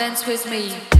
dance with me.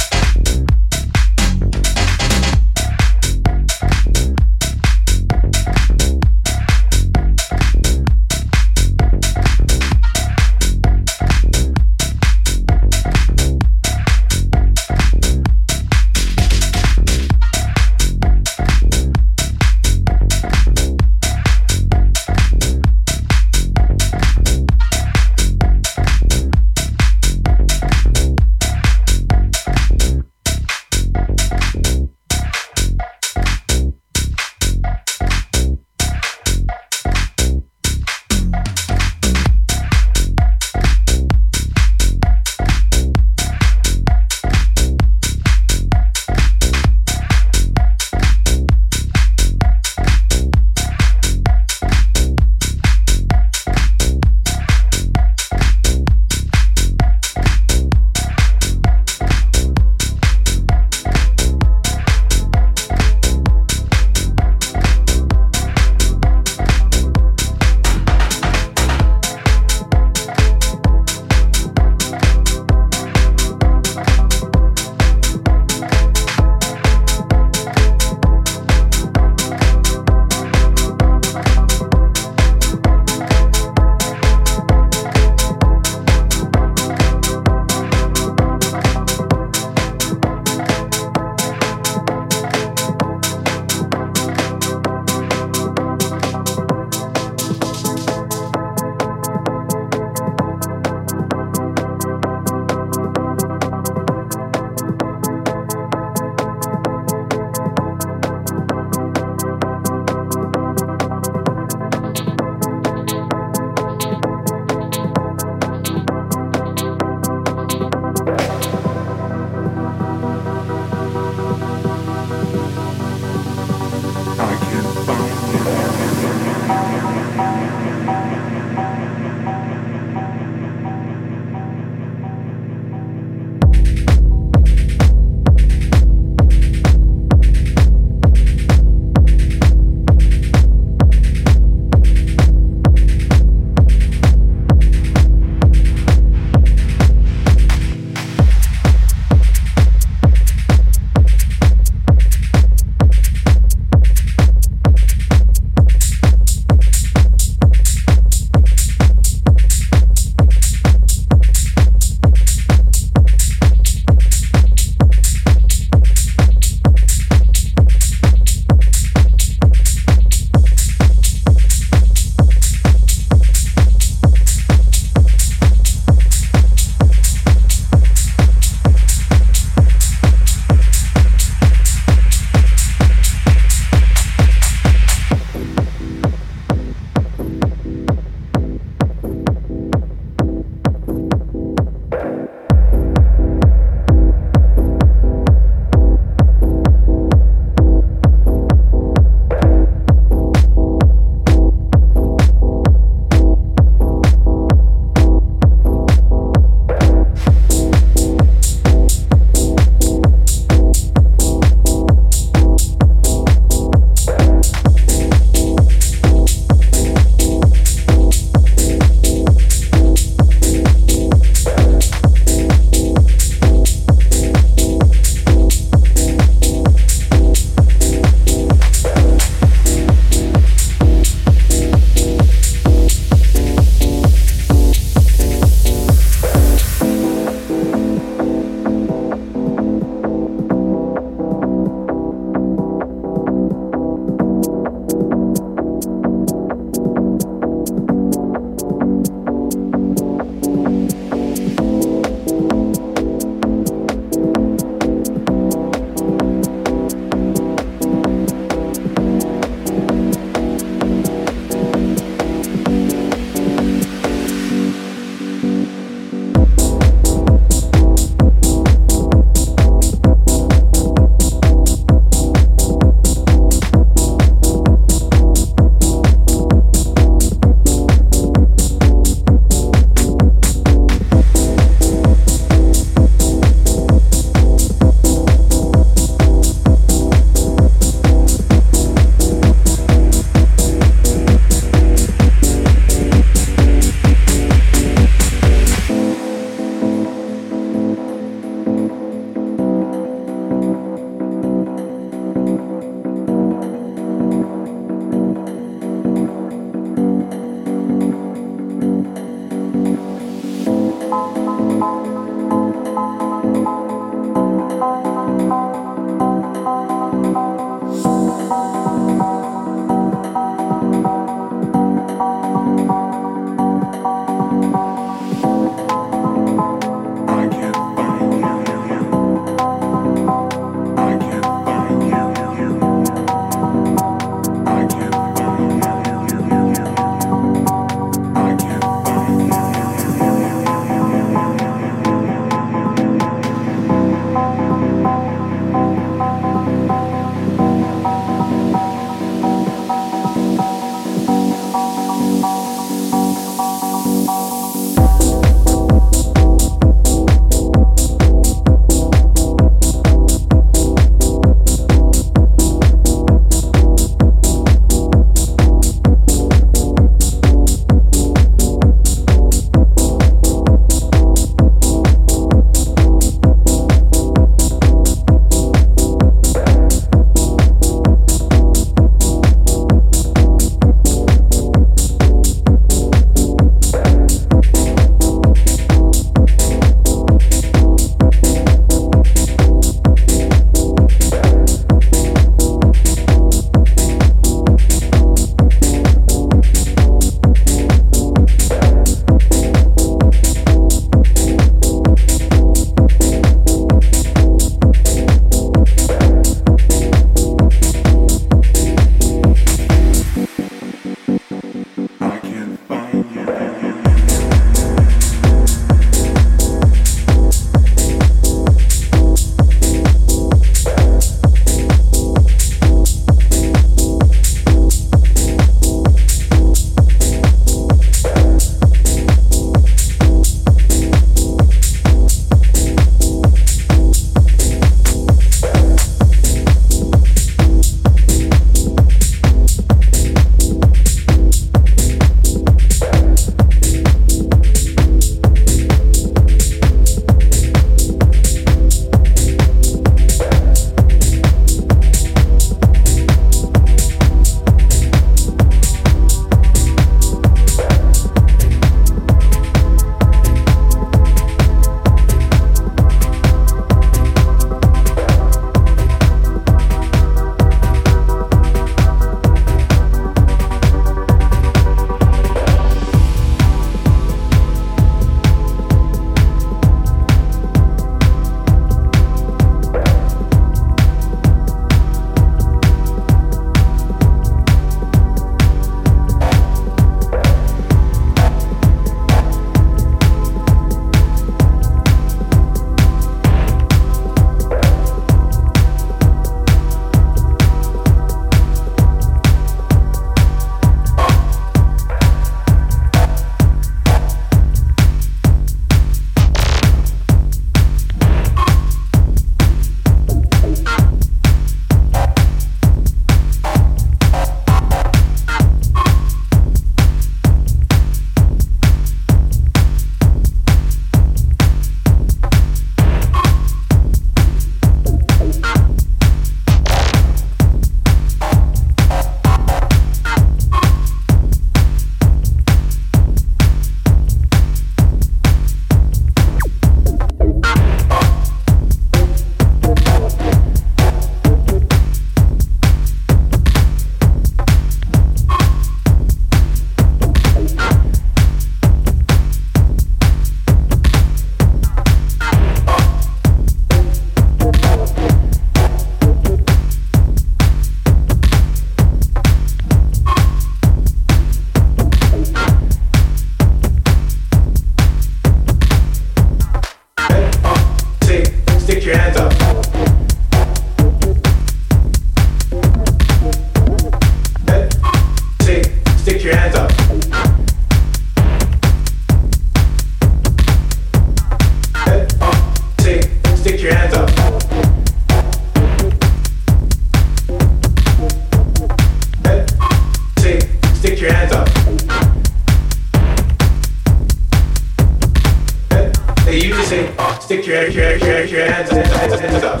stick, stick your, your, your, your hands, hands, hands, hands up.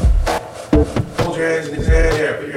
Hold your hands in the air.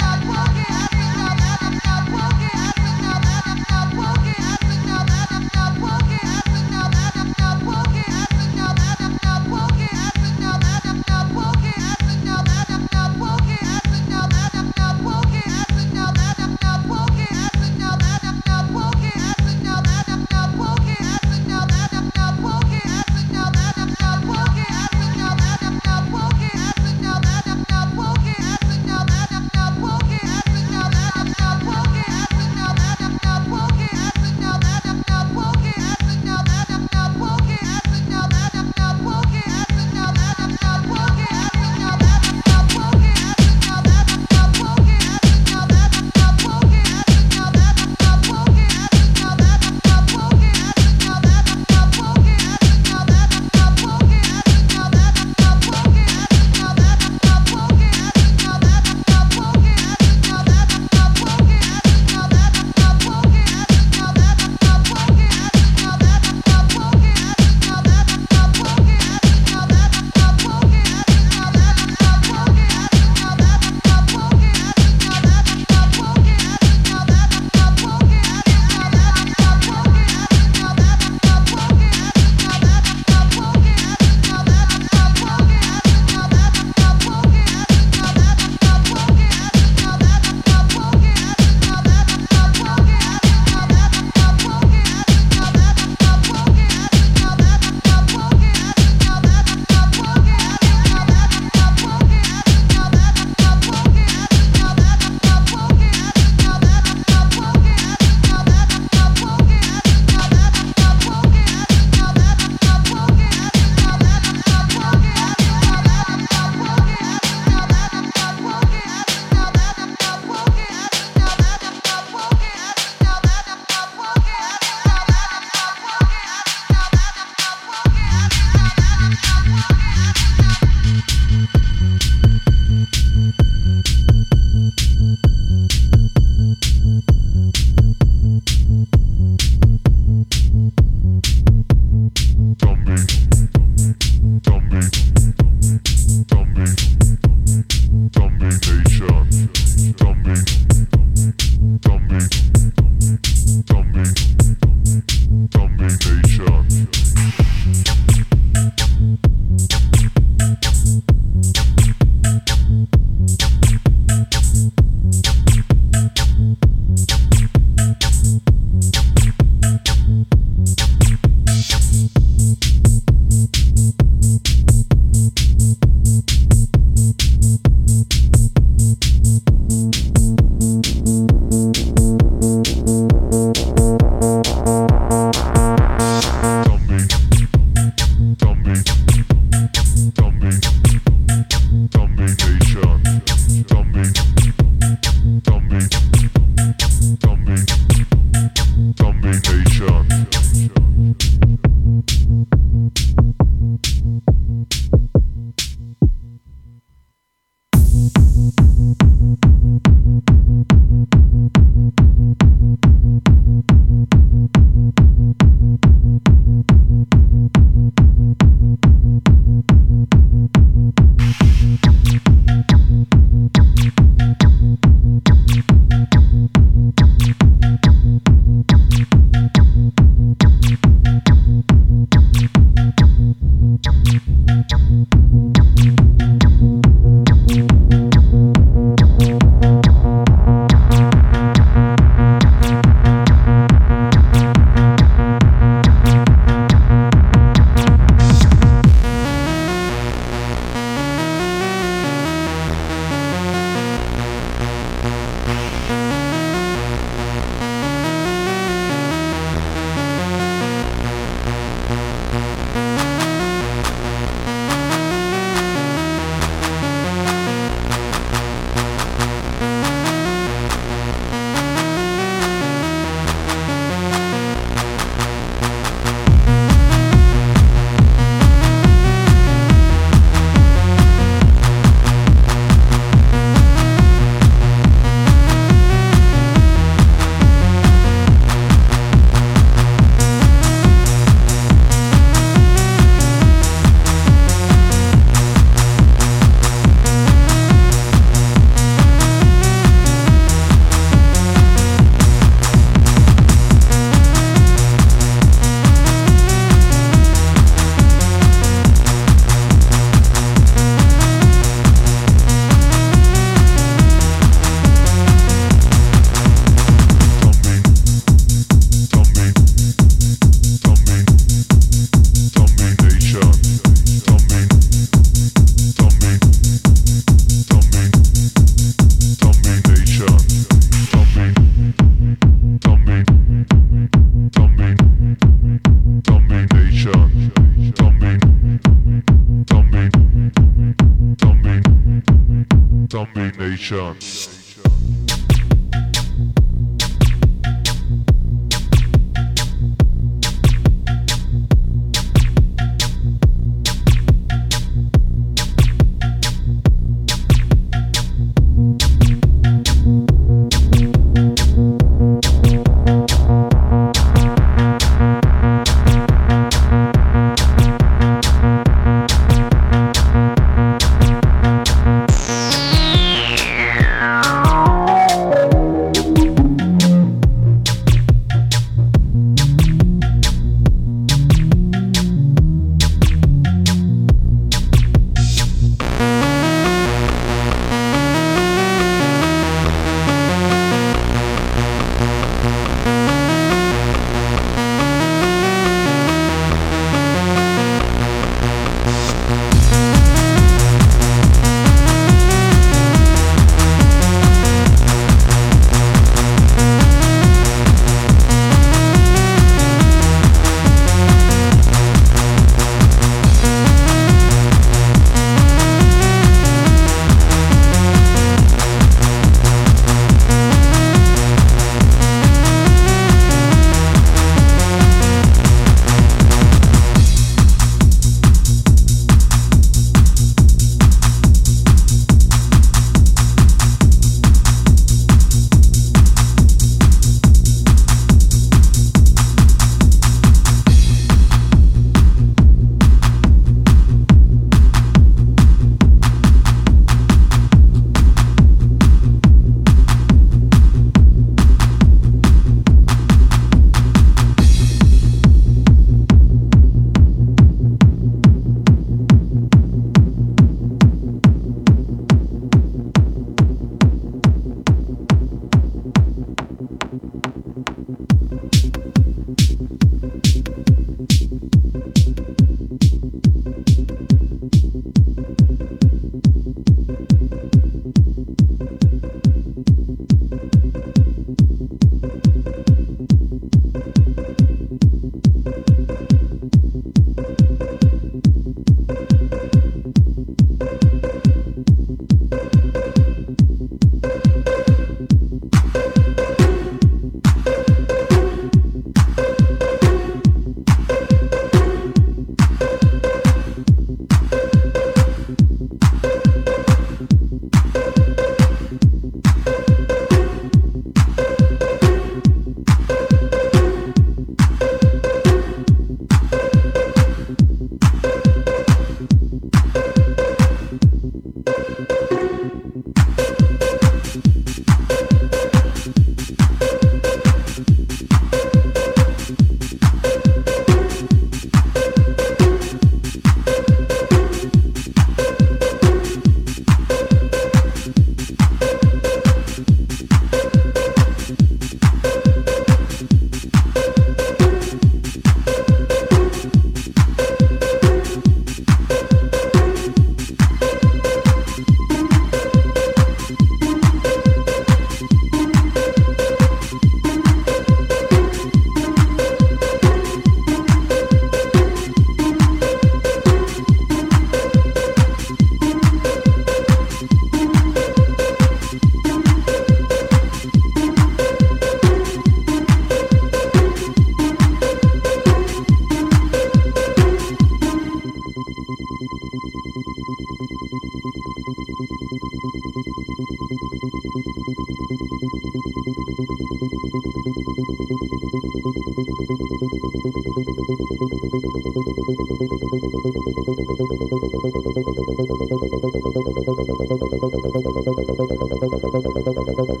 Thank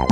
you.